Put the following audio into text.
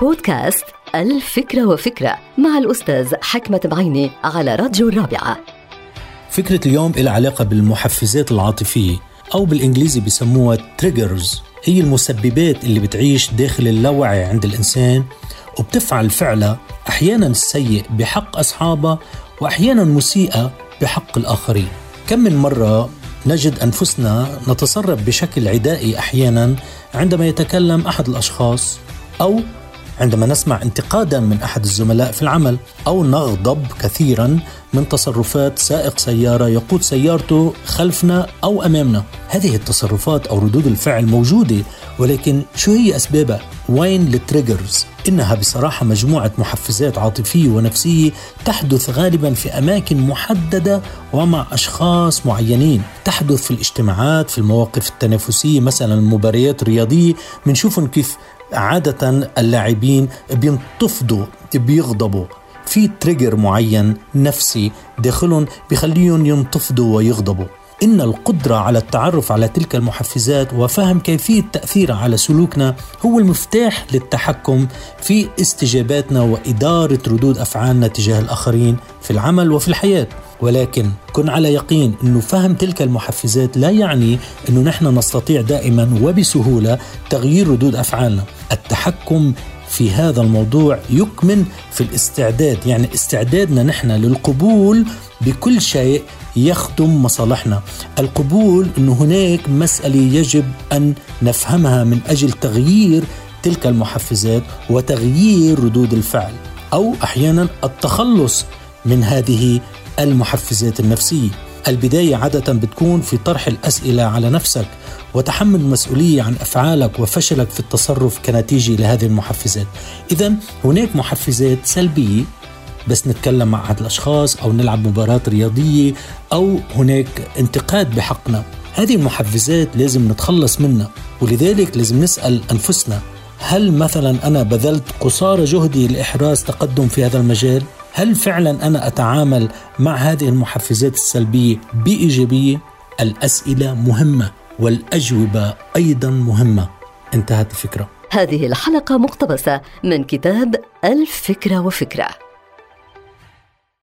بودكاست الفكرة وفكرة مع الأستاذ حكمة بعيني على راديو الرابعة. فكرة اليوم إلى علاقة بالمحفزات العاطفية أو بالإنجليزي بسموها تريجرز هي المسببات اللي بتعيش داخل اللاوعي عند الإنسان وبتفعل فعلة أحيانا سيء بحق أصحابها وأحيانا مسيئة بحق الآخرين. كم من مرة نجد أنفسنا نتصرف بشكل عدائي أحيانا عندما يتكلم أحد الأشخاص أو عندما نسمع انتقادا من أحد الزملاء في العمل أو نغضب كثيرا من تصرفات سائق سيارة يقود سيارته خلفنا أو أمامنا. هذه التصرفات أو ردود الفعل موجودة ولكن شو هي اسبابها وين التريجرز إنها بصراحة مجموعة محفزات عاطفية ونفسية تحدث غالبا في أماكن محددة ومع أشخاص معينين. تحدث في الاجتماعات في المواقف التنافسية مثلا المباريات الرياضيه بنشوفهم كيف عادة اللاعبين بينتفضوا بيغضبوا. في تريجر معين نفسي داخلهم بخليهم ينتفضوا ويغضبوا. إن القدرة على التعرف على تلك المحفزات وفهم كيفية تأثيرها على سلوكنا هو المفتاح للتحكم في استجاباتنا وإدارة ردود أفعالنا تجاه الآخرين في العمل وفي الحياة. ولكن كن على يقين أنه فهم تلك المحفزات لا يعني أنه نحن نستطيع دائما وبسهولة تغيير ردود أفعالنا. التحكم في هذا الموضوع يكمن في الاستعداد. يعني استعدادنا نحن للقبول بكل شيء يخدم مصالحنا. القبول أنه هناك مسألة يجب أن نفهمها من أجل تغيير تلك المحفزات وتغيير ردود الفعل أو أحيانا التخلص من هذه المحفزات النفسية. البداية عادة بتكون في طرح الأسئلة على نفسك وتحمل المسؤولية عن أفعالك وفشلك في التصرف كنتيجة لهذه المحفزات اذا هناك محفزات سلبية بس نتكلم مع أحد الأشخاص أو نلعب مباراة رياضية أو هناك انتقاد بحقنا هذه المحفزات لازم نتخلص منها ولذلك لازم نسأل أنفسنا هل مثلا أنا بذلت قصارى جهدي لإحراز تقدم في هذا المجال؟ هل فعلا أنا أتعامل مع هذه المحفزات السلبية بإيجابية؟ الأسئلة مهمة والأجوبة أيضا مهمة. انتهت الفكرة. هذه الحلقة مقتبسة من كتاب الفكرة وفكرة